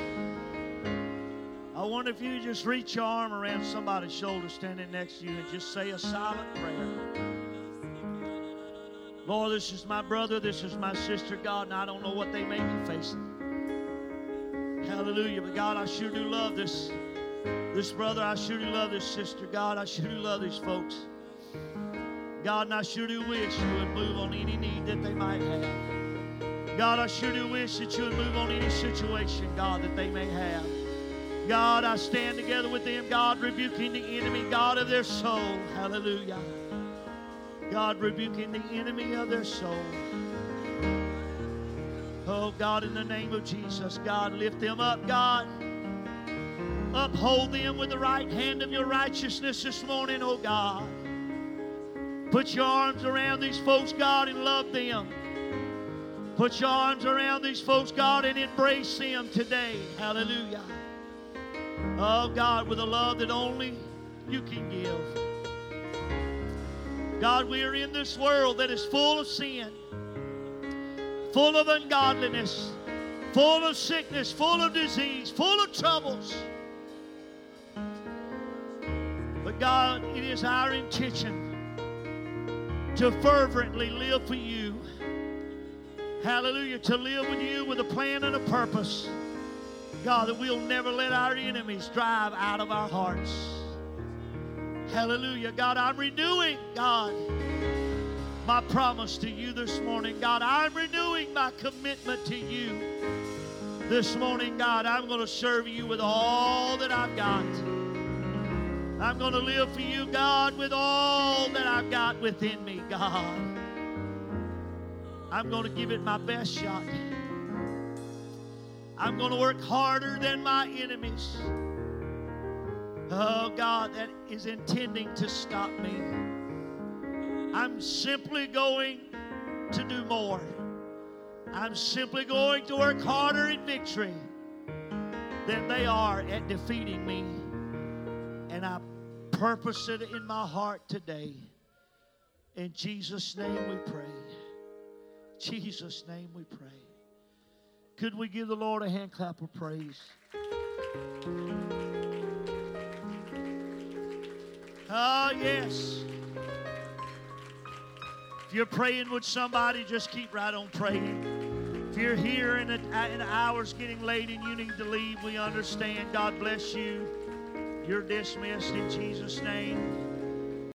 I wonder if you just reach your arm around somebody's shoulder standing next to you and just say a silent prayer. Lord, this is my brother, this is my sister, God, and I don't know what they may be facing. Hallelujah. But God, I sure do love this, this brother. I sure do love this sister. God, I sure do love these folks. God, and I sure do wish you would move on any need that they might have. God, I sure do wish that you would move on any situation, God, that they may have. God, I stand together with them, God, rebuking the enemy, God of their soul. Hallelujah. God, rebuking the enemy of their soul. Oh, God, in the name of Jesus, God, lift them up, God. Uphold them with the right hand of your righteousness this morning, oh God. Put your arms around these folks, God, and love them. Put your arms around these folks, God, and embrace them today. Hallelujah. Oh, God, with a love that only you can give. God, we are in this world that is full of sin, full of ungodliness, full of sickness, full of disease, full of troubles. But God, it is our intention to fervently live for you. Hallelujah. To live with you with a plan and a purpose. God, that we'll never let our enemies drive out of our hearts. Hallelujah. God, I'm renewing, God, my promise to you this morning. God, I'm renewing my commitment to you this morning. God, I'm going to serve you with all that I've got. I'm going to live for you, God, with all that I've got within me, God. I'm going to give it my best shot. I'm going to work harder than my enemies. Oh, God, that is intending to stop me. I'm simply going to do more. I'm simply going to work harder in victory than they are at defeating me. And I purpose it in my heart today. In Jesus' name we pray. Jesus' name we pray. Could we give the Lord a hand clap of praise? Oh, yes. If you're praying with somebody, just keep right on praying. If you're here and uh, an hour's getting late and you need to leave, we understand. God bless you. You're dismissed in Jesus' name.